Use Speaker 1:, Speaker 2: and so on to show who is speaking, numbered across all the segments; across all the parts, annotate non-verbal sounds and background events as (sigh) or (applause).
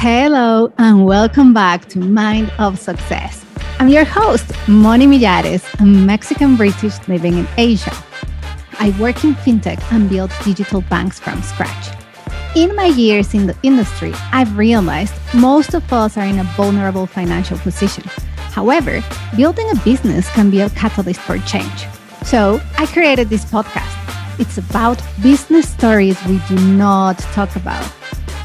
Speaker 1: Hello, and welcome back to Mind of Success. I'm your host, Moni Millares, a Mexican British living in Asia. I work in fintech and build digital banks from scratch. In my years in the industry, I've realized most of us are in a vulnerable financial position. However, building a business can be a catalyst for change. So I created this podcast. It's about business stories we do not talk about.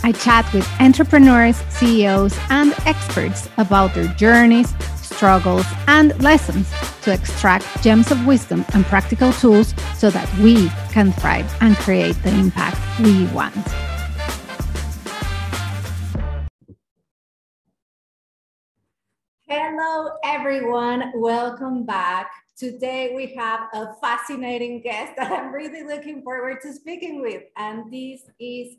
Speaker 1: I chat with entrepreneurs, CEOs, and experts about their journeys, struggles, and lessons to extract gems of wisdom and practical tools so that we can thrive and create the impact we want. Hello, everyone. Welcome back. Today we have a fascinating guest that I'm really looking forward to speaking with, and this is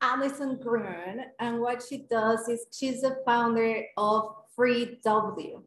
Speaker 1: Alison Grün. And what she does is she's the founder of Free W.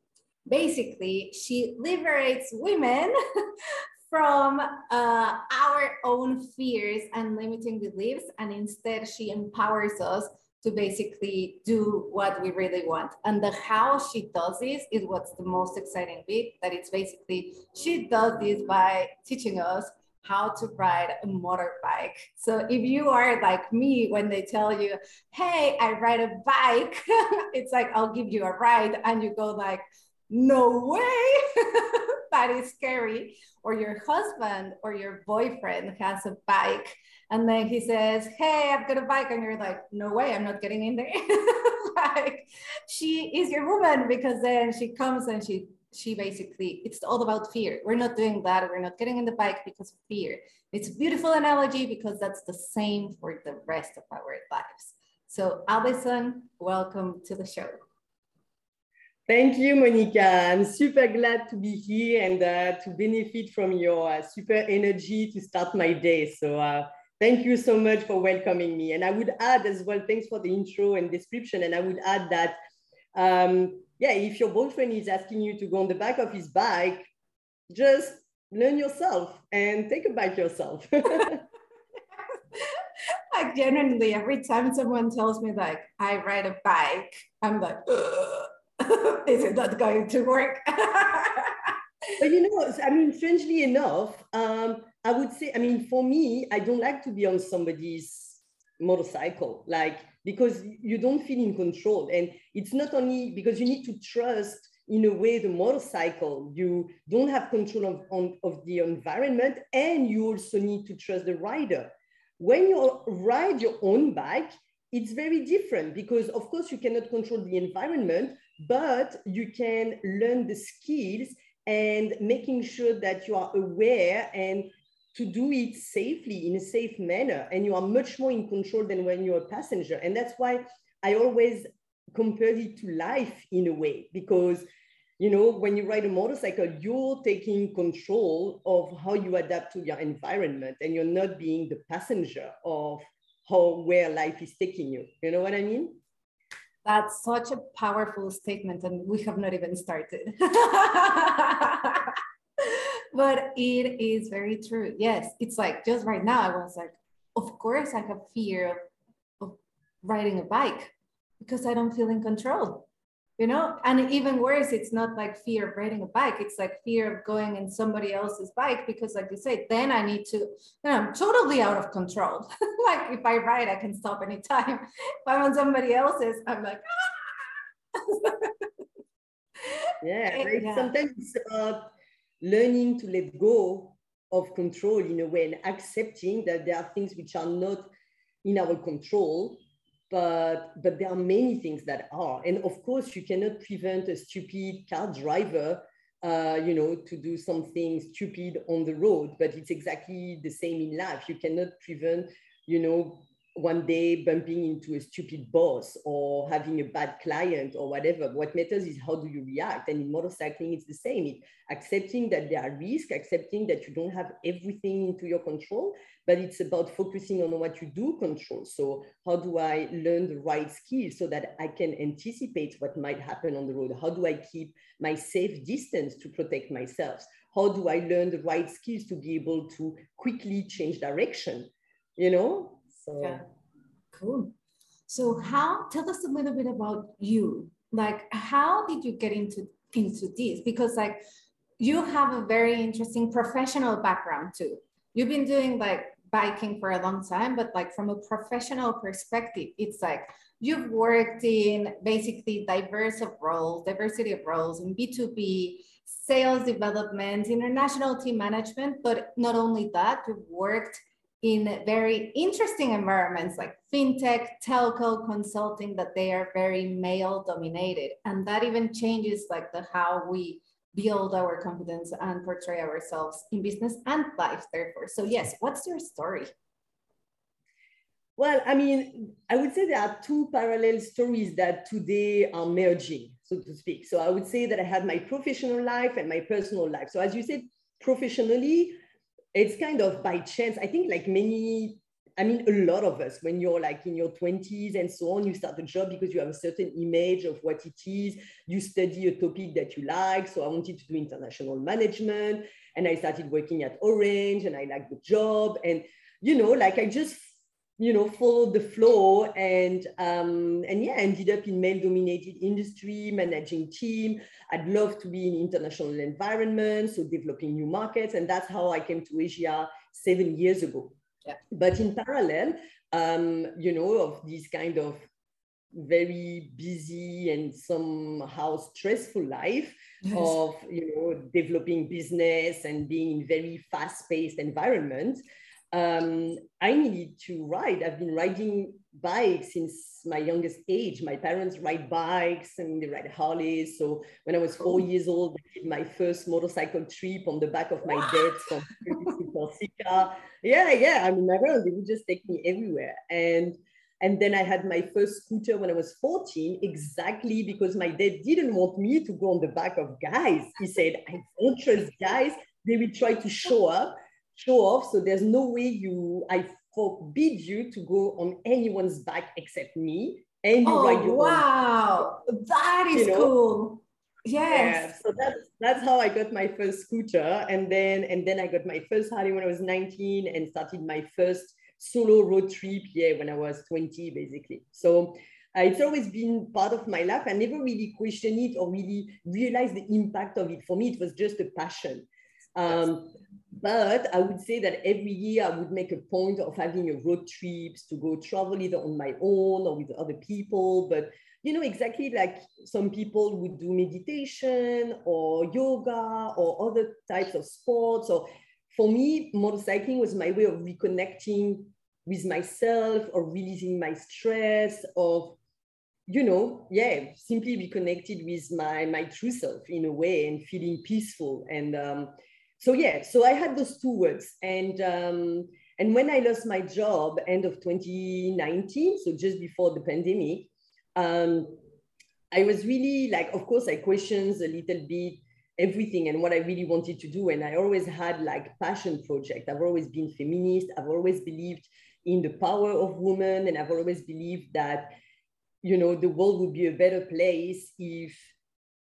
Speaker 1: Basically, she liberates women (laughs) from uh, our own fears and limiting beliefs, and instead she empowers us to basically do what we really want. And the how she does this is what's the most exciting bit, that it's basically, she does this by teaching us how to ride a motorbike. So if you are like me, when they tell you, hey, I ride a bike, (laughs) it's like, I'll give you a ride. And you go like, no way, (laughs) that is scary. Or your husband or your boyfriend has a bike and then he says, Hey, I've got a bike. And you're like, No way, I'm not getting in there. (laughs) like, she is your woman because then she comes and she she basically it's all about fear we're not doing that we're not getting in the bike because of fear it's a beautiful analogy because that's the same for the rest of our lives so alison welcome to the show
Speaker 2: Thank you, Monica. I'm super glad to be here and uh, to benefit from your uh, super energy to start my day. So uh, Thank you so much for welcoming me. And I would add as well, thanks for the intro and description. And I would add that, um, yeah, if your boyfriend is asking you to go on the back of his bike, just learn yourself and take a bike yourself. (laughs) like
Speaker 1: genuinely, every time someone tells me like I ride a bike, I'm like, (laughs) is it not going to work? (laughs)
Speaker 2: but you know, I mean, strangely enough, um, I would say, I mean, for me, I don't like to be on somebody's motorcycle, like, because you don't feel in control. And it's not only because you need to trust in a way the motorcycle, you don't have control of, on, of the environment, and you also need to trust the rider. When you ride your own bike, it's very different because, of course, you cannot control the environment, but you can learn the skills and making sure that you are aware and to do it safely in a safe manner and you are much more in control than when you're a passenger. And that's why i always compare it to life in a way because you know when you ride a motorcycle you're taking control of how you adapt to your environment and you're not being the passenger of how where life is taking you. You know what i mean?
Speaker 1: That's such a powerful statement and we have not even started (laughs) but it is very true. Yes, it's like just right now, I was like, of course, I have fear of, of riding a bike because I don't feel in control, you know? And even worse, it's not like fear of riding a bike, it's like fear of going in somebody else's bike because, like you say, then I need to, you know, I'm totally out of control. (laughs) like if I ride, I can stop anytime. (laughs) if I'm on somebody else's, I'm like, ah! (laughs)
Speaker 2: yeah, like yeah. sometimes about learning to let go of control in a way and accepting that there are things which are not in our control but but there are many things that are. And of course you cannot prevent a stupid car driver uh, you know to do something stupid on the road but it's exactly the same in life. You cannot prevent you know one day bumping into a stupid boss or having a bad client or whatever. What matters is how do you react. And in motorcycling, it's the same. It's accepting that there are risks, accepting that you don't have everything into your control, but it's about focusing on what you do control. So how do I learn the right skills so that I can anticipate what might happen on the road? How do I keep my safe distance to protect myself? How do I learn the right skills to be able to quickly change direction? You know, so
Speaker 1: yeah, cool. So how, tell us a little bit about you. Like, how did you get into, into this? Because like, you have a very interesting professional background too. You've been doing like biking for a long time, but like from a professional perspective, it's like you've worked in basically diverse of roles, diversity of roles in B2B, sales development, international team management, but not only that, you've worked in very interesting environments like fintech, telco, consulting, that they are very male dominated. And that even changes like the how we build our confidence and portray ourselves in business and life, therefore. So yes, what's your story?
Speaker 2: Well, I mean, I would say there are two parallel stories that today are merging, so to speak. So I would say that I had my professional life and my personal life. So as you said, professionally, it's kind of by chance. I think like many, I mean, a lot of us, when you're like in your 20s and so on, you start a job because you have a certain image of what it is. You study a topic that you like. So I wanted to do international management and I started working at Orange and I liked the job. And, you know, like I just you know, followed the flow and um, and yeah, ended up in male-dominated industry, managing team. I'd love to be in international environment, so developing new markets, and that's how I came to Asia seven years ago. Yeah. But in parallel, um, you know, of this kind of very busy and somehow stressful life yes. of you know developing business and being in very fast-paced environment um, I needed to ride. I've been riding bikes since my youngest age. My parents ride bikes and they ride Harleys. So when I was four years old, I did my first motorcycle trip on the back of my dad from Corsica. Yeah, yeah. I mean, my parents, they would just take me everywhere. And and then I had my first scooter when I was 14, exactly because my dad didn't want me to go on the back of guys. He said, I don't trust guys. They will try to show up show off. So there's no way you, I forbid you to go on anyone's back except me. And you
Speaker 1: oh, ride your wow. Own. That is you know? cool. Yes.
Speaker 2: Yeah, so that's that's how I got my first scooter. And then and then I got my first Harley when I was 19 and started my first solo road trip, yeah, when I was 20, basically. So uh, it's always been part of my life. I never really questioned it or really realized the impact of it. For me, it was just a passion. Um, but I would say that every year I would make a point of having a road trips to go travel either on my own or with other people. But you know, exactly like some people would do meditation or yoga or other types of sports. Or for me, motorcycling was my way of reconnecting with myself or releasing my stress of you know, yeah, simply reconnected with my my true self in a way and feeling peaceful. And um, so yeah, so I had those two words, and um, and when I lost my job end of 2019, so just before the pandemic, um, I was really like, of course, I questioned a little bit everything and what I really wanted to do, and I always had like passion project. I've always been feminist. I've always believed in the power of women, and I've always believed that you know the world would be a better place if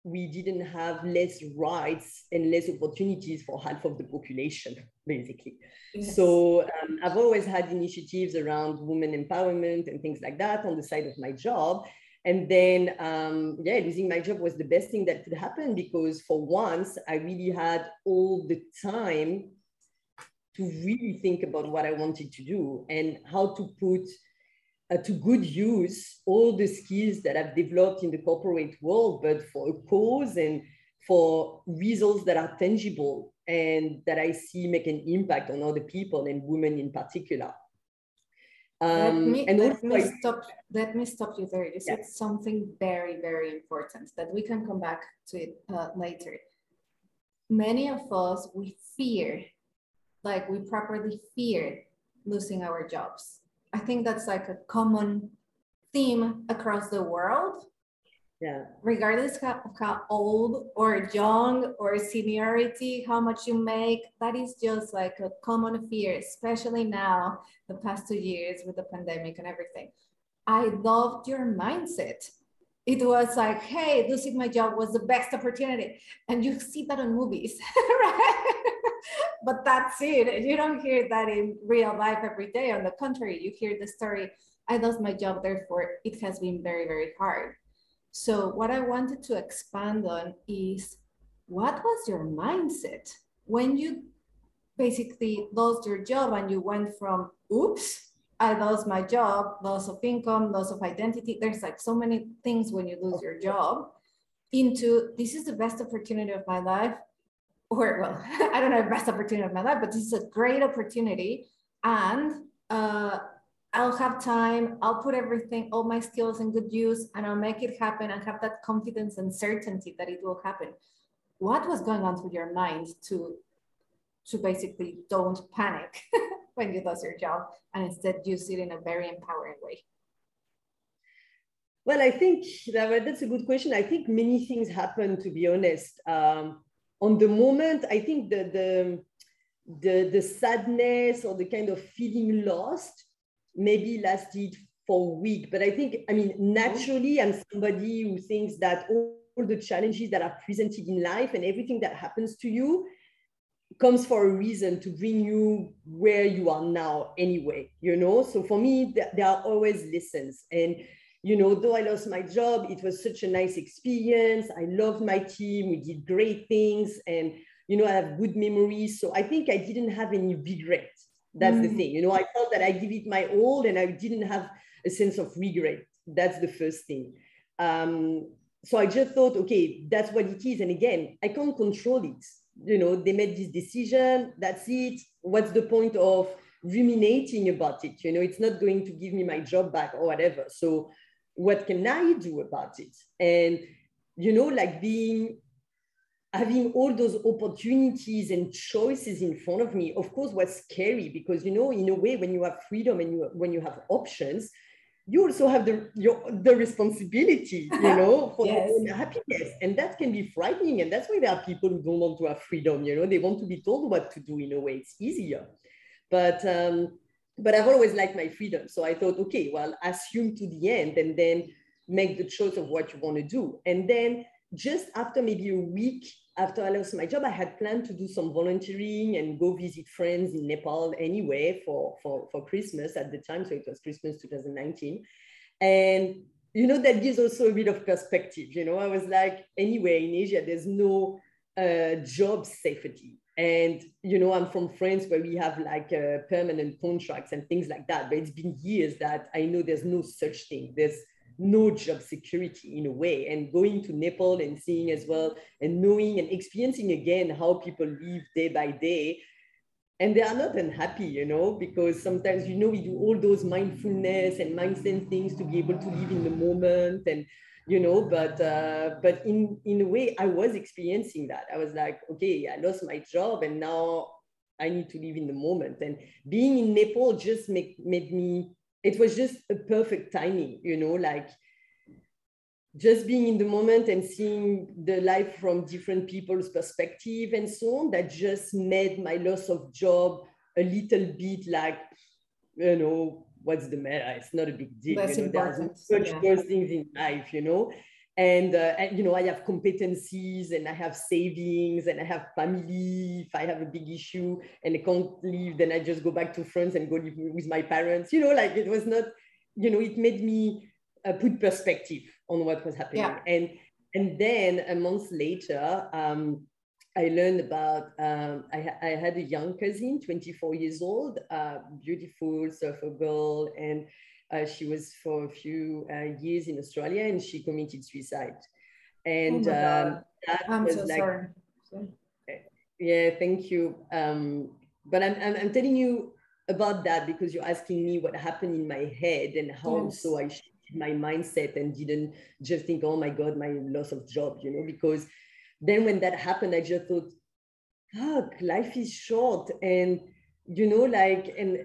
Speaker 2: we didn't have less rights and less opportunities for half of the population, basically. Yes. So um, I've always had initiatives around women empowerment and things like that on the side of my job. And then, um, yeah, losing my job was the best thing that could happen because for once I really had all the time to really think about what I wanted to do and how to put uh, to good use all the skills that I've developed in the corporate world, but for a cause and for results that are tangible and that I see make an impact on other people and women in particular.
Speaker 1: Um, let me, and let, me stop, let me stop you there. You said yeah. something very, very important that we can come back to it uh, later. Many of us, we fear, like we properly fear losing our jobs I think that's like a common theme across the world.
Speaker 2: Yeah.
Speaker 1: Regardless of how old or young or seniority, how much you make, that is just like a common fear, especially now, the past two years with the pandemic and everything. I loved your mindset. It was like, hey, losing my job was the best opportunity. And you see that on movies, (laughs) right? But that's it. You don't hear that in real life every day. On the contrary, you hear the story I lost my job, therefore it has been very, very hard. So what I wanted to expand on is what was your mindset when you basically lost your job and you went from oops i lost my job loss of income loss of identity there's like so many things when you lose your job into this is the best opportunity of my life or well (laughs) i don't know the best opportunity of my life but this is a great opportunity and uh, i'll have time i'll put everything all my skills in good use and i'll make it happen and have that confidence and certainty that it will happen what was going on through your mind to to basically don't panic (laughs) when you lose your job and instead use it in a very empowering way?
Speaker 2: Well, I think that, that's a good question. I think many things happen, to be honest. Um, on the moment, I think the, the, the, the sadness or the kind of feeling lost maybe lasted for a week. But I think, I mean, naturally, I'm somebody who thinks that all the challenges that are presented in life and everything that happens to you comes for a reason to bring you where you are now anyway you know so for me there are always lessons and you know though i lost my job it was such a nice experience i loved my team we did great things and you know i have good memories so i think i didn't have any regret that's mm. the thing you know i felt that i give it my all and i didn't have a sense of regret that's the first thing um, so i just thought okay that's what it is and again i can't control it you know, they made this decision, that's it. What's the point of ruminating about it? You know, it's not going to give me my job back or whatever. So what can I do about it? And, you know, like being, having all those opportunities and choices in front of me, of course, was scary because, you know, in a way, when you have freedom and you, when you have options, you also have the your the responsibility, you (laughs) know, for yes. your own happiness. And that can be frightening. And that's why there are people who don't want to have freedom, you know, they want to be told what to do in a way. It's easier. But um, but I've always liked my freedom. So I thought, okay, well, assume to the end and then make the choice of what you want to do. And then just after maybe a week after I lost my job, I had planned to do some volunteering and go visit friends in Nepal anyway for, for, for Christmas at the time. So it was Christmas 2019. And, you know, that gives also a bit of perspective. You know, I was like, anyway, in Asia, there's no uh, job safety. And, you know, I'm from France where we have like uh, permanent contracts and things like that. But it's been years that I know there's no such thing. There's no job security in a way and going to nepal and seeing as well and knowing and experiencing again how people live day by day and they are not unhappy you know because sometimes you know we do all those mindfulness and mindset things to be able to live in the moment and you know but uh, but in in a way i was experiencing that. I was like okay i lost my job and now i need to live in the moment. And being in nepal just make, made me it was just a perfect timing, you know, like just being in the moment and seeing the life from different people's perspective and so on, that just made my loss of job a little bit like, you know, what's the matter? It's not a big deal.
Speaker 1: That's
Speaker 2: you
Speaker 1: know, important.
Speaker 2: there's such yeah. things in life, you know and, uh, and, you know i have competencies and i have savings and i have family if i have a big issue and i can't leave then i just go back to france and go live with my parents you know like it was not you know it made me uh, put perspective on what was happening yeah. and and then a month later um, I learned about, um, I, I, had a young cousin, 24 years old, uh, beautiful surfer girl, and uh, she was for a few uh, years in Australia and she committed suicide. And oh um, that
Speaker 1: I'm
Speaker 2: was
Speaker 1: so
Speaker 2: like,
Speaker 1: sorry.
Speaker 2: yeah, thank you. Um, but I'm, I'm, I'm, telling you about that because you're asking me what happened in my head and how yes. so I shifted my mindset and didn't just think, oh my God, my loss of job, you know, because then when that happened, I just thought, fuck, life is short. And, you know, like, and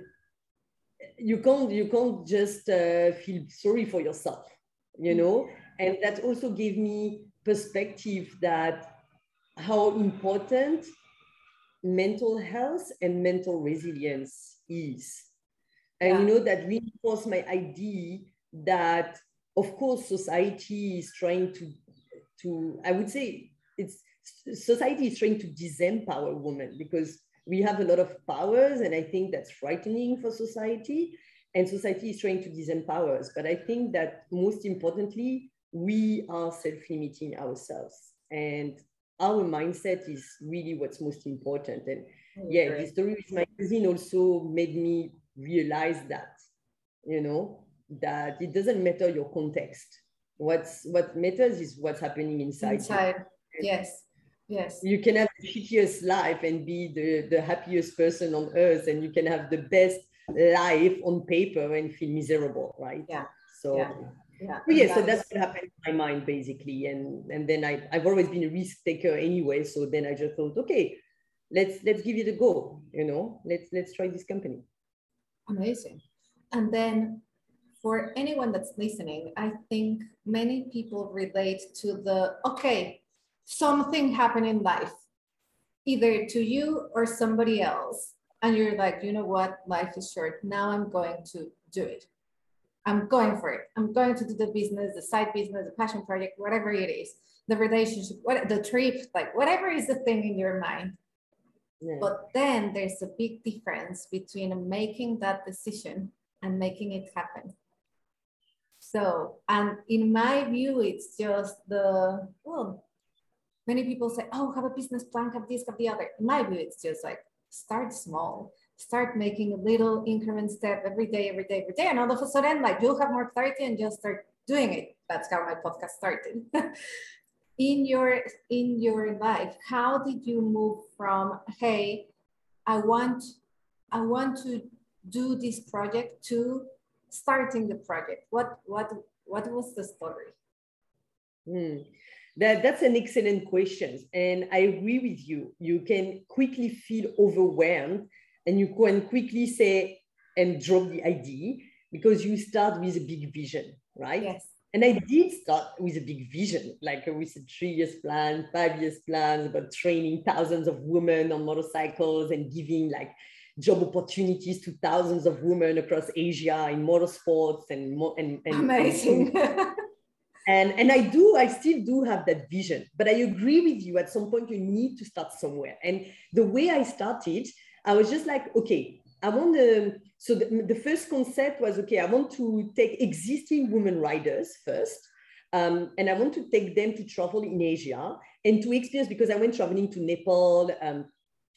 Speaker 2: you can't you can't just uh, feel sorry for yourself you know and that also gave me perspective that how important mental health and mental resilience is and yeah. you know that reinforced my idea that of course society is trying to to i would say it's society is trying to disempower women because we have a lot of powers and i think that's frightening for society and society is trying to disempower us. But I think that most importantly, we are self-limiting ourselves. And our mindset is really what's most important. And yeah, the story with my cousin also made me realize that, you know, that it doesn't matter your context. What's what matters is what's happening inside.
Speaker 1: Inside, you. Yes. Yes.
Speaker 2: You can have the shittiest life and be the, the happiest person on earth, and you can have the best life on paper and feel miserable, right?
Speaker 1: Yeah.
Speaker 2: So
Speaker 1: yeah. Yeah,
Speaker 2: yeah so that's what happened in my mind basically. And and then I, I've always been a risk taker anyway. So then I just thought, okay, let's let's give it a go, you know, let's let's try this company.
Speaker 1: Amazing. And then for anyone that's listening, I think many people relate to the okay, something happened in life, either to you or somebody else. And you're like, you know what, life is short. Now I'm going to do it. I'm going for it. I'm going to do the business, the side business, the passion project, whatever it is, the relationship, what the trip, like whatever is the thing in your mind. Yeah. But then there's a big difference between making that decision and making it happen. So, and in my view, it's just the, well, many people say, oh, have a business plan, have this, have the other. In my view, it's just like start small, start making a little increment step every day, every day, every day. And all of a sudden, like you'll have more clarity and just start doing it. That's how my podcast started. (laughs) in your in your life, how did you move from, hey, I want, I want to do this project to starting the project? What what what was the story?
Speaker 2: Hmm. That, that's an excellent question. And I agree with you. You can quickly feel overwhelmed and you can quickly say and drop the idea because you start with a big vision, right?
Speaker 1: Yes.
Speaker 2: And I did start with a big vision, like with a three years plan, five years plans about training thousands of women on motorcycles and giving like job opportunities to thousands of women across Asia in motorsports and and, and
Speaker 1: amazing.
Speaker 2: And, (laughs) and and I do, I still do have that vision, but I agree with you at some point you need to start somewhere. And the way I started, I was just like, okay, I want to, so the, the first concept was, okay, I want to take existing women riders first. Um, and I want to take them to travel in Asia and to experience, because I went traveling to Nepal, um,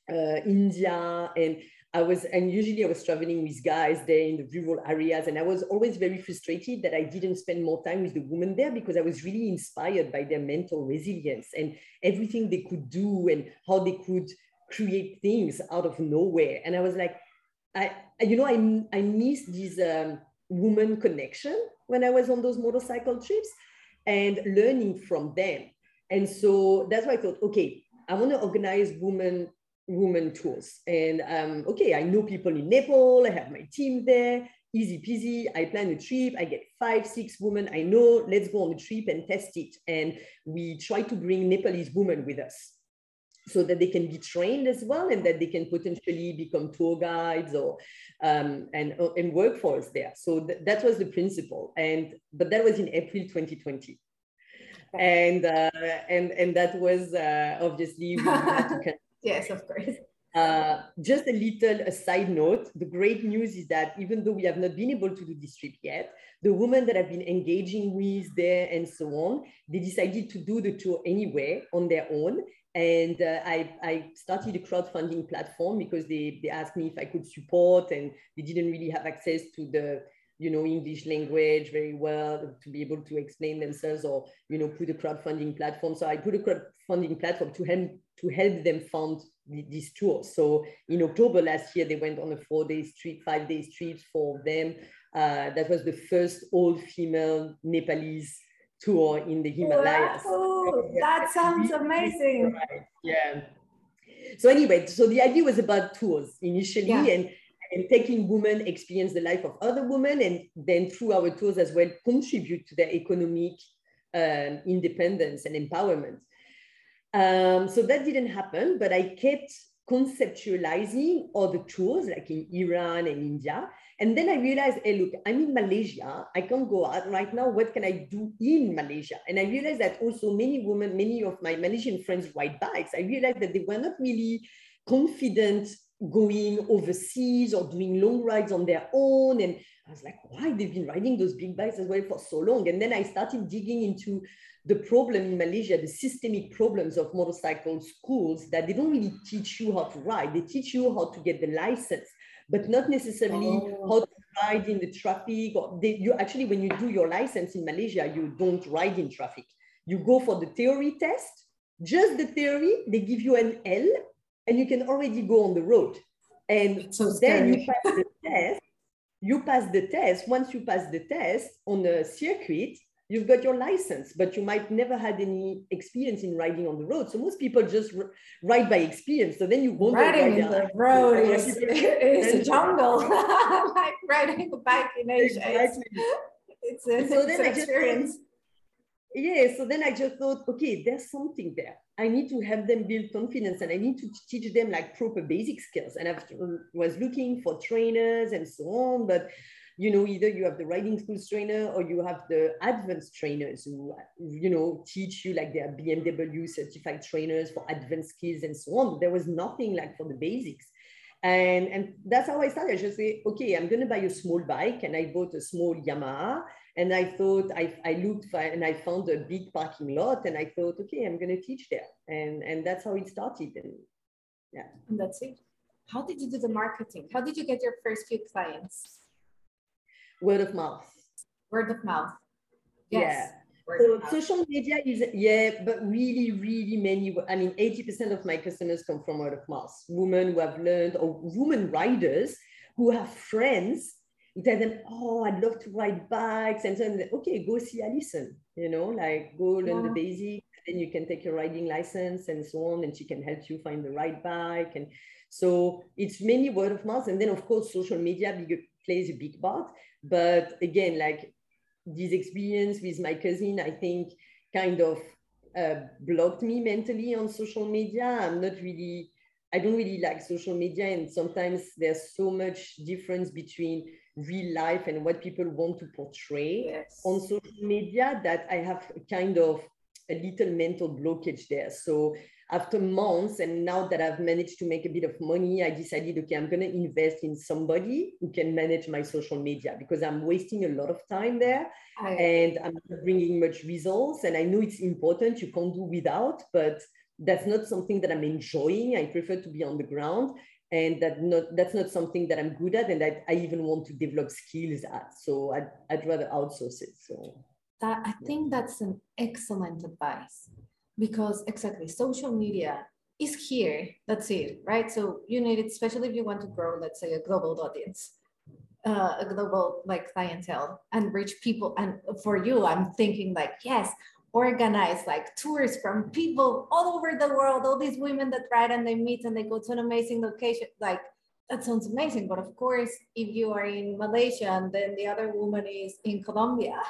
Speaker 2: uh, India, and I was, and usually I was traveling with guys there in the rural areas, and I was always very frustrated that I didn't spend more time with the women there because I was really inspired by their mental resilience and everything they could do and how they could create things out of nowhere. And I was like, I, you know, I, I missed this um, woman connection when I was on those motorcycle trips and learning from them. And so that's why I thought, okay, I want to organize women women tours. And um, okay, I know people in Nepal, I have my team there, easy peasy. I plan a trip, I get five, six women I know, let's go on a trip and test it. And we try to bring Nepalese women with us so that they can be trained as well and that they can potentially become tour guides or um, and, and work for us there. So th that was the principle. And but that was in April 2020. And uh, and and that was uh, obviously we had to (laughs)
Speaker 1: Yes, of course.
Speaker 2: Uh, just a little a side note. The great news is that even though we have not been able to do this trip yet, the women that have been engaging with there and so on, they decided to do the tour anyway on their own. And uh, I, I started a crowdfunding platform because they, they asked me if I could support and they didn't really have access to the you know English language very well to be able to explain themselves or you know put a crowdfunding platform. So I put a crowdfunding platform to help to help them fund these tours. So in October last year, they went on a four day trip, five day trip for them. Uh, that was the first all female Nepalese tour in the Himalayas.
Speaker 1: Wow, that sounds amazing.
Speaker 2: Yeah. So anyway, so the idea was about tours initially yeah. and, and taking women experience the life of other women and then through our tours as well contribute to their economic um, independence and empowerment. Um, so that didn't happen, but I kept conceptualizing other tools like in Iran and India. And then I realized, hey, look, I'm in Malaysia. I can't go out right now. What can I do in Malaysia? And I realized that also many women, many of my Malaysian friends ride bikes. I realized that they were not really confident going overseas or doing long rides on their own. And I was like, why they've been riding those big bikes as well for so long? And then I started digging into the problem in Malaysia, the systemic problems of motorcycle schools that they don't really teach you how to ride. They teach you how to get the license, but not necessarily oh. how to ride in the traffic. Or they, you actually, when you do your license in Malaysia, you don't ride in traffic. You go for the theory test, just the theory. They give you an L, and you can already go on the road. And so then you pass the (laughs) test. You pass the test. Once you pass the test on a circuit, you've got your license, but you might never had any experience in riding on the road. So most people just ride by experience. So then you won't
Speaker 1: riding on the road is, (laughs) is a jungle, (laughs) like riding a bike in Asia. Exactly. It's, it's, so it's an experience.
Speaker 2: yeah, so then I just thought, okay, there's something there. I need to have them build confidence and I need to teach them like proper basic skills. And I was um, looking for trainers and so on, but you know, either you have the riding schools trainer or you have the advanced trainers who, you know, teach you like they are BMW certified trainers for advanced skills and so on. There was nothing like for the basics. And, and that's how I started. I just say, okay, I'm going to buy a small bike. And I bought a small Yamaha. And I thought, I, I looked for, and I found a big parking lot. And I thought, okay, I'm going to teach there. And, and that's how it started. And yeah.
Speaker 1: And that's it. How did you do the marketing? How did you get your first few clients?
Speaker 2: word of mouth.
Speaker 1: Word of mouth. Yes.
Speaker 2: Yeah. So social media is yeah, but really, really many. I mean, eighty percent of my customers come from word of mouth. Women who have learned, or women riders who have friends who tell them, "Oh, I'd love to ride bikes," and so on. Okay, go see Alison. You know, like go learn yeah. the basics, then you can take your riding license and so on, and she can help you find the right bike. And so it's mainly word of mouth, and then of course social media plays a big part. But again, like this experience with my cousin, I think kind of uh, blocked me mentally on social media. I'm not really, I don't really like social media. And sometimes there's so much difference between real life and what people want to portray yes. on social media that I have kind of a little mental blockage there. So after months and now that I've managed to make a bit of money, I decided, okay, I'm going to invest in somebody who can manage my social media because I'm wasting a lot of time there and I'm not bringing much results. And I know it's important, you can't do without, but that's not something that I'm enjoying. I prefer to be on the ground and that not that's not something that I'm good at and that I even want to develop skills at. So I'd, I'd rather outsource it. So
Speaker 1: that I think that's an excellent advice because exactly social media is here that's it right? So you need it especially if you want to grow let's say a global audience uh, a global like clientele and reach people and for you i'm thinking like yes organize like tours from people all over the world all these women that ride and they meet and they go to an amazing location like that sounds amazing. But of course if you are in malaysia and then the other woman is in colombia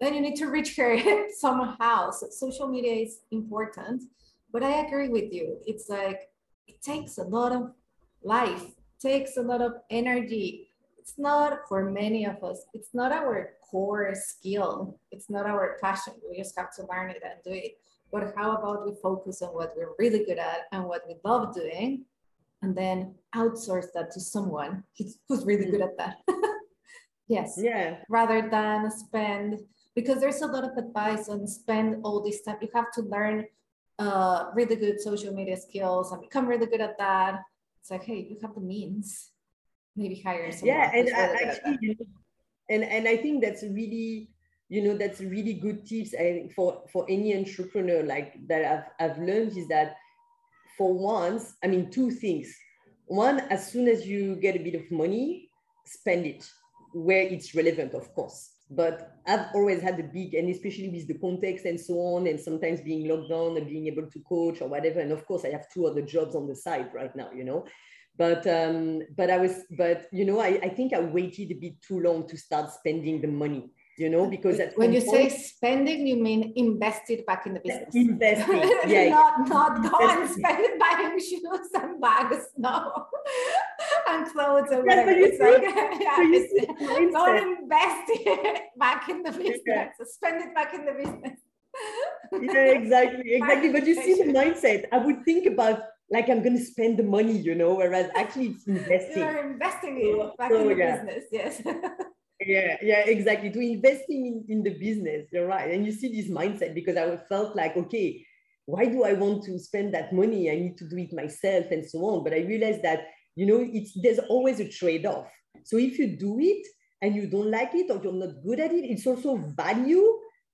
Speaker 1: then you need to reach (laughs) her somehow. So social media is important, but I agree with you. It's like it takes a lot of life, takes a lot of energy. It's not for many of us, it's not our core skill. It's not our passion. We just have to learn it and do it. But how about we focus on what we're really good at and what we love doing, and then outsource that to someone who's really good mm. at that? (laughs) yes.
Speaker 2: Yeah.
Speaker 1: Rather than spend because there's a lot of advice on spend all this time. You have to learn uh, really good social media skills and become really good at that. It's like, hey, you have the means. Maybe hire someone.
Speaker 2: Yeah, and really actually, and and I think that's really, you know, that's really good tips. And for for any entrepreneur like that, I've I've learned is that for once, I mean, two things. One, as soon as you get a bit of money, spend it where it's relevant, of course but I've always had the big, and especially with the context and so on, and sometimes being locked down and being able to coach or whatever. And of course, I have two other jobs on the side right now, you know. But um, but I was, but you know, I, I think I waited a bit too long to start spending the money you know, because
Speaker 1: when you point, say spending, you mean invested back in the business.
Speaker 2: Investing, (laughs) yeah.
Speaker 1: not not go and spend it (laughs) buying shoes and bags, no, and clothes or whatever. Yeah, it's like, yeah, it's, not invest it (laughs) back in the business. Yeah. Spend it back in the business.
Speaker 2: yeah, exactly, (laughs) exactly. But you see the mindset. I would think about like I'm going to spend the money, you know, whereas actually it's investing.
Speaker 1: You're investing in back so, in the yeah. business, yes. (laughs)
Speaker 2: yeah, yeah, exactly. To investing in, in the business, you're right. And you see this mindset because I felt like, okay, why do I want to spend that money? I need to do it myself and so on. But I realized that, you know, it's there's always a trade-off. So if you do it and you don't like it or you're not good at it, it's also value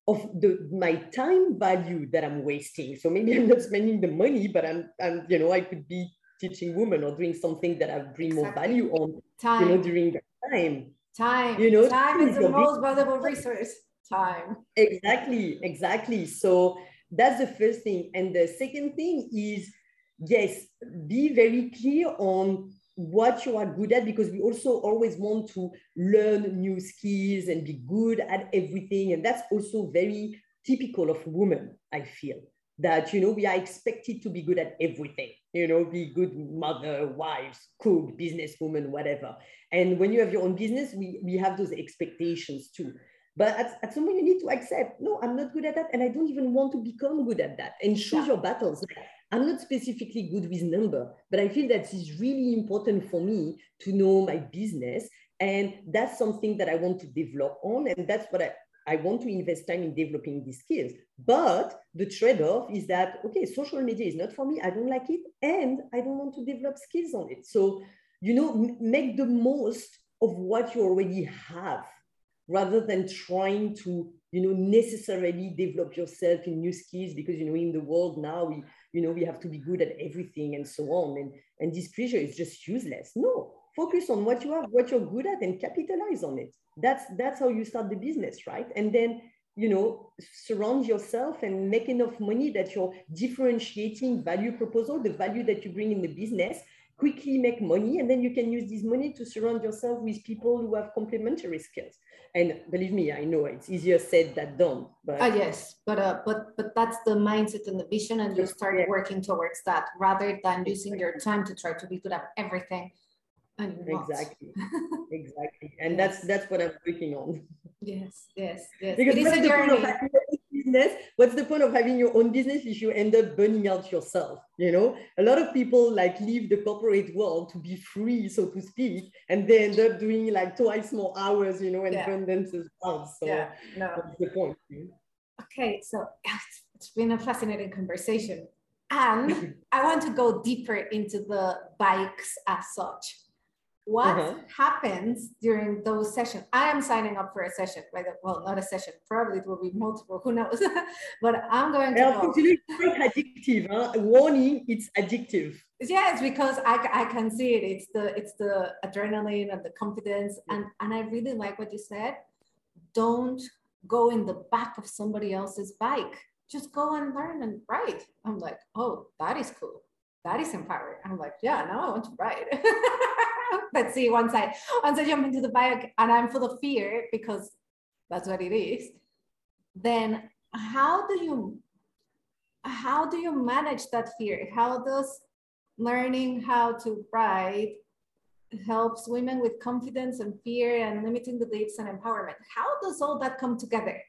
Speaker 2: of the my time value that I'm wasting. So maybe I'm not spending the money, but I'm, I'm you know, I could be teaching women or doing something that I bring exactly. more value on, time. you know, during that time.
Speaker 1: Time. You know, time is the most valuable resource. Time.
Speaker 2: Exactly, exactly. So that's the first thing. And the second thing is, yes, be very clear on what you are good at because we also always want to learn new skills and be good at everything. And that's also very typical of women i feel that you know we are expected to be good at everything you know be good mother wives cook businesswoman whatever. And when you have your own business we, we have those expectations too. But at, at some point you need to accept no i'm not good at that and i don't even want to become good at that. And choose yeah. your battles I'm not specifically good with number, but I feel that it's really important for me to know my business. And that's something that I want to develop on. And that's what I, I want to invest time in developing these skills. But the trade-off is that, okay, social media is not for me. I don't like it. And I don't want to develop skills on it. So, you know, make the most of what you already have rather than trying to, you know, necessarily develop yourself in new skills because, you know, in the world now, we, you know, we have to be good at everything and so on. And, and this pressure is just useless. No, focus on what you have, what you're good at and capitalize on it. That's, that's how you start the business, right? And then, you know, surround yourself and make enough money that you're differentiating value proposal, the value that you bring in the business, quickly make money. And then you can use this money to surround yourself with people who have complementary skills and believe me i know it's easier said than done
Speaker 1: but uh, yes but uh, but but that's the mindset and the vision and you start yeah. working towards that rather than using your time to try to be good at everything
Speaker 2: exactly. (laughs) Exactly. And yes. that's that's what i'm working on.
Speaker 1: Yes yes yes.
Speaker 2: Because it is a journey business, what's the point of having your own business if you end up burning out yourself? You know, a lot of people like leave the corporate world to be free, so to speak, and they end up doing like twice more hours, you know, and yeah. burn themselves out. So yeah, no. that's the point.
Speaker 1: Okay, so it's been a fascinating conversation. And (laughs) I want to go deeper into the bikes as such what uh-huh. happens during those sessions? I am signing up for a session whether well not a session probably it will be multiple who knows? (laughs) But i'm going to
Speaker 2: Unfortunately, it's quite addictive huh? warning it's addictive.
Speaker 1: Yes because I, I can see it. It's the it's the adrenaline and the confidence. And and i really like what you said. Don't go in the back of somebody else's bike. Just go and learn and ride. I'm like oh that is cool that is empowering i'm like yeah now i want to ride let's (laughs) see once I once I jump into the bike and I'm full of fear because that's what it is, then how do you how do you manage that fear? How does learning how to ride helps women with confidence and fear and limiting beliefs and empowerment? How does all that come together?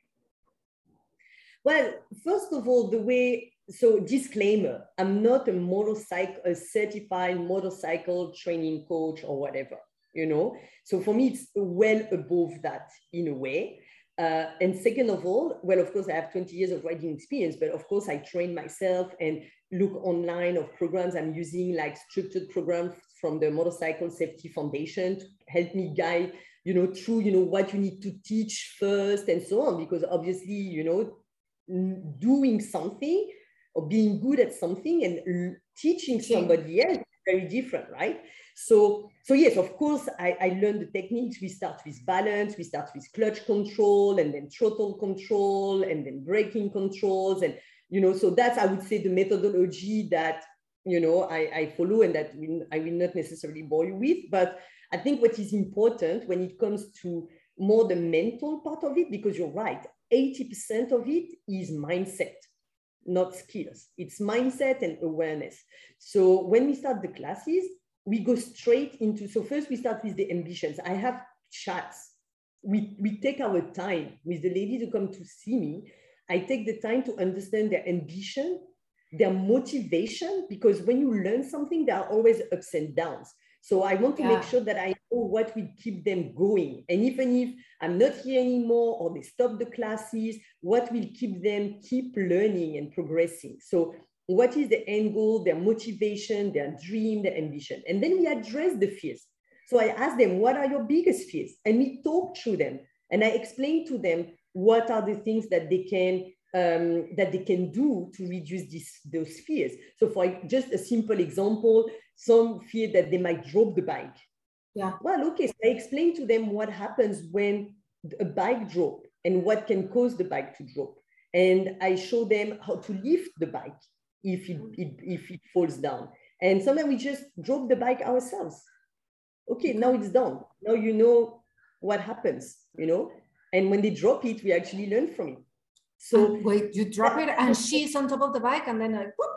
Speaker 2: Well, first of all, the way so disclaimer i'm not a motorcycle a certified motorcycle training coach or whatever you know? So for me it's well above that in a way. Uh, and second of all well of course i have 20 years of riding experience but of course i train myself and look online of programs. I'm using like structured programs from the motorcycle safety foundation to help me guide you know through you know what you need to teach first and so on because obviously you know doing something or being good at something and teaching somebody else is very different, right? So, so yes, of course, I, I learned the techniques. We start with balance, we start with clutch control, and then throttle control, and then braking controls, and you know, so that's I would say the methodology that you know I, I follow, and that I will not necessarily bore you with. But I think what is important when it comes to more the mental part of it, because you're right, 80% of it is mindset not skills. It's mindset and awareness. So when we start the classes, we go straight into, so first we start with the ambitions. I have chats. We, we take our time with the ladies who come to see me. I take the time to understand their ambition, their motivation, because when you learn something, there are always ups and downs. So I want to yeah. make sure that I know what will keep them going. And even if I'm not here anymore or they stop the classes, what will keep them keep learning and progressing. So what is the end goal, their motivation, their dream, their ambition? And then we address the fears. So I ask them, what are your biggest fears? And we talk through them. And I explain to them what are the things that they can um, that they can do to reduce this, those fears. So for just a simple example, some fear that they might drop the bike.
Speaker 1: Yeah.
Speaker 2: Well, okay, so I explain to them what happens when a bike drop and what can cause the bike to drop. And I show them how to lift the bike if it, it if it falls down. And sometimes we just drop the bike ourselves. Okay, now it's done. Now you know what happens, you know? And when they drop it, we actually learn from it.
Speaker 1: So and wait, you drop it and she's on top of the bike and then like whoop.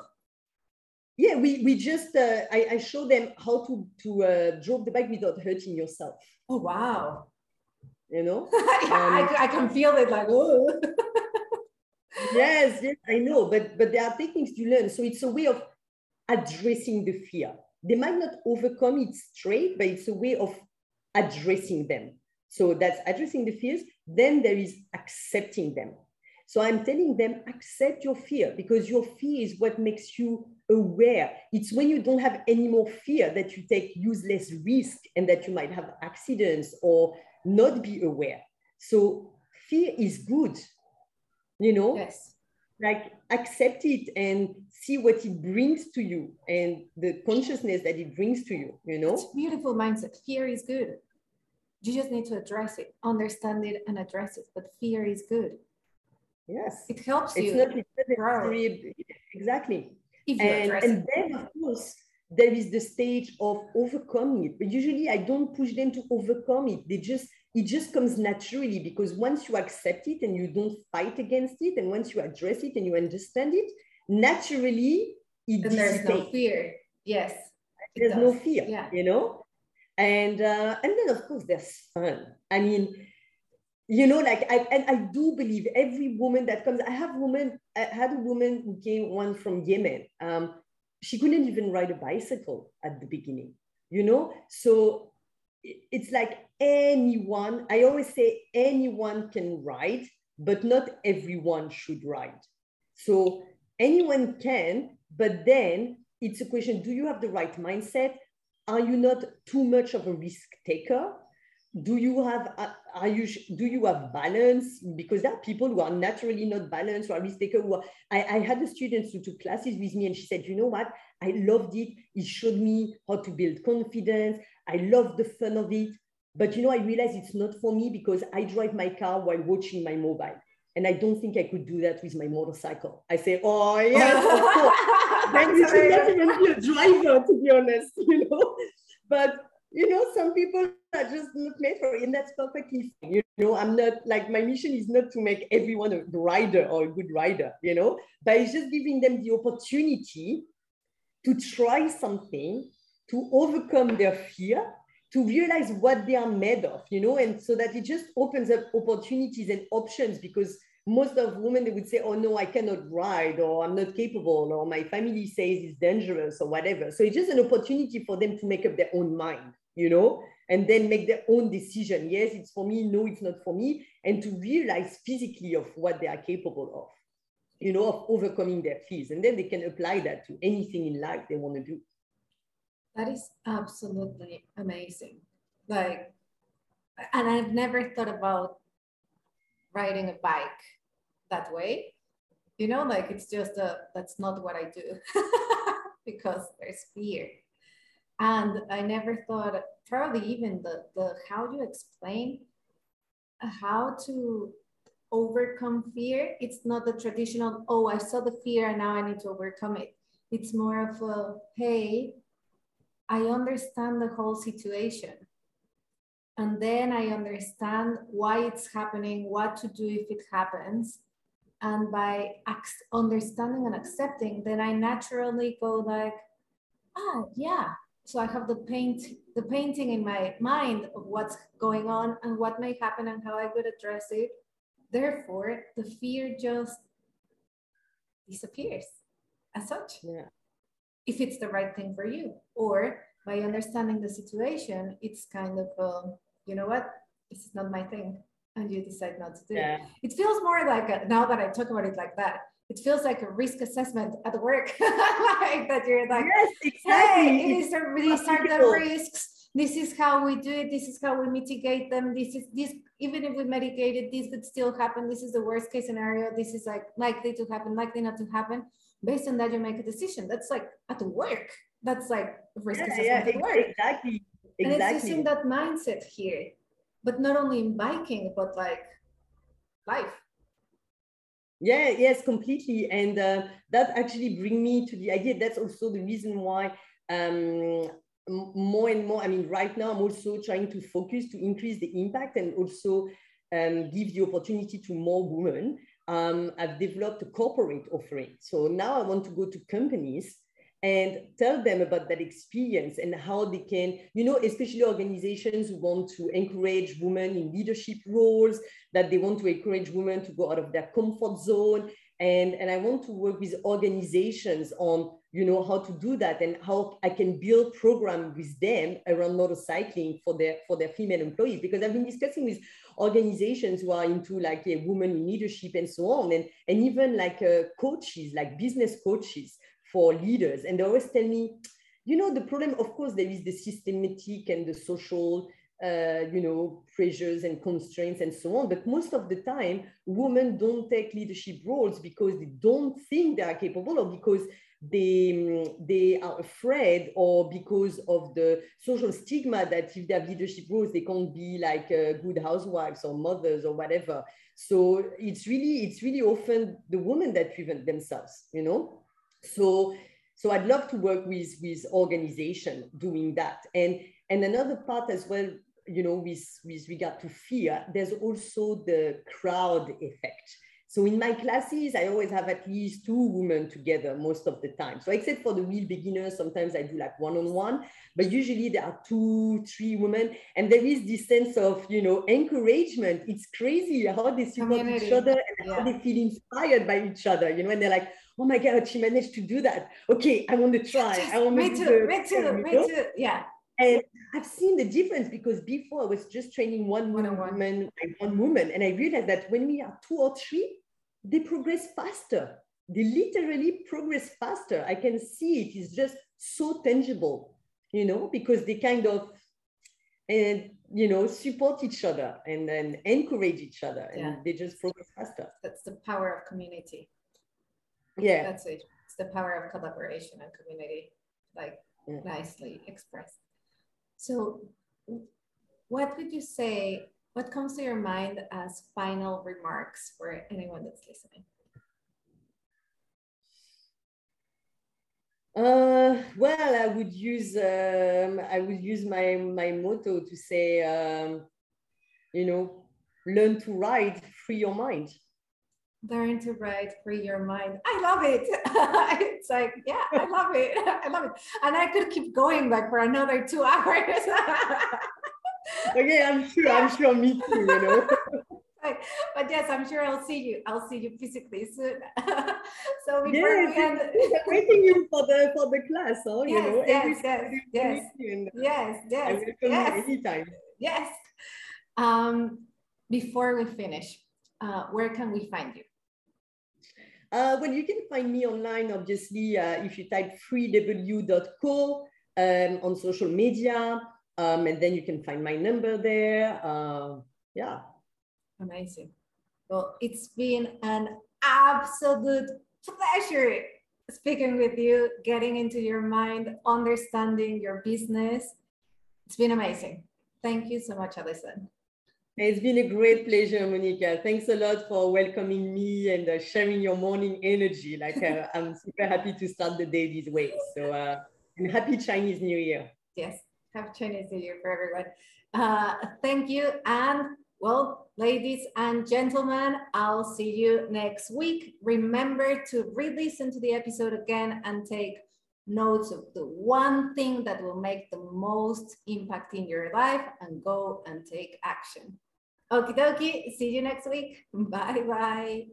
Speaker 2: Yeah, we, we just, uh, I, I show them how to, to uh, drop the bike without hurting yourself.
Speaker 1: Oh, wow.
Speaker 2: You know? (laughs)
Speaker 1: yeah, um, I, I can feel it like, oh. (laughs)
Speaker 2: yes, yes, I know, but, but there are techniques to learn. So it's a way of addressing the fear. They might not overcome it straight, but it's a way of addressing them. So that's addressing the fears. Then there is accepting them. So I'm telling them, accept your fear because your fear is what makes you aware. It's when you don't have any more fear that you take useless risk and that you might have accidents or not be aware. So fear is good, you know?
Speaker 1: Yes.
Speaker 2: Like accept it and see what it brings to you and the consciousness that it brings to you, you know?
Speaker 1: It's beautiful mindset. Fear is good. You just need to address it, understand it and address it. But fear is good
Speaker 2: Yes.
Speaker 1: It helps
Speaker 2: it's
Speaker 1: you.
Speaker 2: Not, it's not exactly.
Speaker 1: If
Speaker 2: and, and then, of course, there is the stage of overcoming it. But usually I don't push them to overcome it. They just, it just comes naturally because once you accept it and you don't fight against it, and once you address it and you understand it, naturally it
Speaker 1: and there's no fear. Yes.
Speaker 2: There's no fear, yeah. you know? And uh, and then of course there's fun. I mean, you know, like I and I do believe every woman that comes. I have women I had a woman who came one from Yemen. Um, she couldn't even ride a bicycle at the beginning. You know, so it's like anyone. I always say anyone can ride, but not everyone should ride. So anyone can, but then it's a question: Do you have the right mindset? Are you not too much of a risk taker? Do you have uh, are you do you have balance? Because there are people who are naturally not balanced or risk taker who are, I, I had a student who took classes with me and she said you know what? I loved it. It showed me how to build confidence. I love the fun of it. But you know i realized it's not for me because i drive my car while watching my mobile. And i don't think i could do that with my motorcycle. I say oh yes of course. (laughs) Then you should not even be a driver to be honest (laughs) you know? But you know, some people are just not made for it, and that's perfectly fine. You know, I'm not like my mission is not to make everyone a rider or a good rider, you know, but it's just giving them the opportunity to try something, to overcome their fear, to realize what they are made of, you know, and so that it just opens up opportunities and options because most of women they would say oh no i cannot ride or i'm not capable or my family says it's dangerous or whatever. So it's just an opportunity for them to make up their own mind you know, and then make their own decision. Yes, it's for me. No, it's not for me. And to realize physically of what they are capable of, you know, of overcoming their fears. And then they can apply that to anything in life they want to do.
Speaker 1: That is absolutely amazing. Like, and I've never thought about riding a bike that way. You know, like it's just a, that's not what I do (laughs) because there's fear and I never thought, probably even the, the how you explain how to overcome fear. It's not the traditional, oh, I saw the fear and now I need to overcome it. It's more of a, hey, I understand the whole situation. And then I understand why it's happening, what to do if it happens. And by understanding and accepting, then I naturally go like, ah, yeah, so I have the paint, the painting in my mind of what's going on and what may happen and how I could address it. Therefore, the fear just disappears. as such.
Speaker 2: Yeah.
Speaker 1: If it's the right thing for you, or by understanding the situation, it's kind of, uh, you know what, this is not my thing, and you decide not to do yeah. it. It feels more like a, now that I talk about it like that. It feels like a risk assessment at work, (laughs) like that you're like,
Speaker 2: yes, exactly.
Speaker 1: Hey, these are these are the risks. This is how we do it. This is how we mitigate them. This is this. Even if we mitigate it, this could still happen. This is the worst case scenario. This is like likely to happen, likely not to happen. Based on that, you make a decision. That's like at work. That's like risk yeah, assessment yeah, at work.
Speaker 2: Exactly. Exactly.
Speaker 1: And it's using that mindset here but not only in biking, but like life.
Speaker 2: Yeah, yes, completely. And uh, that actually bring me to the idea. That's also the reason why um, more and more, I mean, right now I'm also trying to focus to increase the impact and also um, give the opportunity to more women. Um, I've developed a corporate offering. So now I want to go to companies and tell them about that experience and how they can, you know, especially organizations who want to encourage women in leadership roles, that they want to encourage women to go out of their comfort zone. And, and I want to work with organizations on, you know, how to do that and how I can build program with them around motorcycling for their for their female employees. Because I've been discussing with organizations who are into like a woman in leadership and so on, and, and even like uh, coaches, like business coaches for leaders. And they always tell me, you know, the problem, of course, there is the systematic and the social, uh, you know, pressures and constraints and so on. But most of the time, women don't take leadership roles because they don't think they are capable or because they, they are afraid or because of the social stigma that if they have leadership roles, they can't be like uh, good housewives or mothers or whatever. So it's really, it's really often the women that prevent themselves, you know? So, so I'd love to work with, with organization doing that. And, and another part as well, you know, with, with regard to fear, there's also the crowd effect. So in my classes, I always have at least two women together most of the time. So except for the real beginners, sometimes I do like one-on-one, but usually there are two, three women. And there is this sense of, you know, encouragement. It's crazy how they support Community. each other and yeah. how they feel inspired by each other, you know, and they're like, oh my God, she managed to do that. Okay, I want to try. I want
Speaker 1: me
Speaker 2: to
Speaker 1: too, me too, me too. Yeah.
Speaker 2: And I've seen the difference because before I was just training one woman, one woman, and I realized that when we are two or three, they progress faster. They literally progress faster. I can see it is just so tangible, you know, because they kind of and you know support each other and then encourage each other and yeah. they just progress faster.
Speaker 1: That's the power of community
Speaker 2: yeah.
Speaker 1: That's it. It's the power of collaboration and community like yeah. nicely expressed. So what would you say what comes to your mind as final remarks for anyone that's listening?
Speaker 2: Uh, well, I would use um, I would use my my motto to say, um, you know, learn to ride, free your mind
Speaker 1: learn to write free your mind. I love it. (laughs) It's like yeah i (laughs) love it. (laughs) I love it. And i could keep going like for another two hours.
Speaker 2: Okay i'm sure yeah. i'm sure me too you know.
Speaker 1: But yes i'm sure i'll see you. I'll see you physically soon. So before yes, we end
Speaker 2: waiting you for the for the class huh?
Speaker 1: yes,
Speaker 2: you know.
Speaker 1: yes yes yes. yes yes yes.
Speaker 2: anytime.
Speaker 1: Yes. Um before we finish uh, where can we find you
Speaker 2: uh, well, you can find me online, obviously, uh, if you type freew.co um, on social media, um, and then you can find my number there. Uh, yeah.
Speaker 1: Amazing. Well, it's been an absolute pleasure speaking with you, getting into your mind, understanding your business. It's been amazing. Thank you so much, Alison.
Speaker 2: It's been a great pleasure, Monica. Thanks a lot for welcoming me and uh, sharing your morning energy. Like uh, (laughs) I'm super happy to start the day this way. So uh, and happy Chinese New Year.
Speaker 1: Yes, happy Chinese New Year for everyone. Uh, thank you. And well, ladies and gentlemen, I'll see you next week. Remember to re-listen to the episode again and take notes of the one thing that will make the most impact in your life and go and take action. Okie dokie. See you next week. (laughs) Bye bye.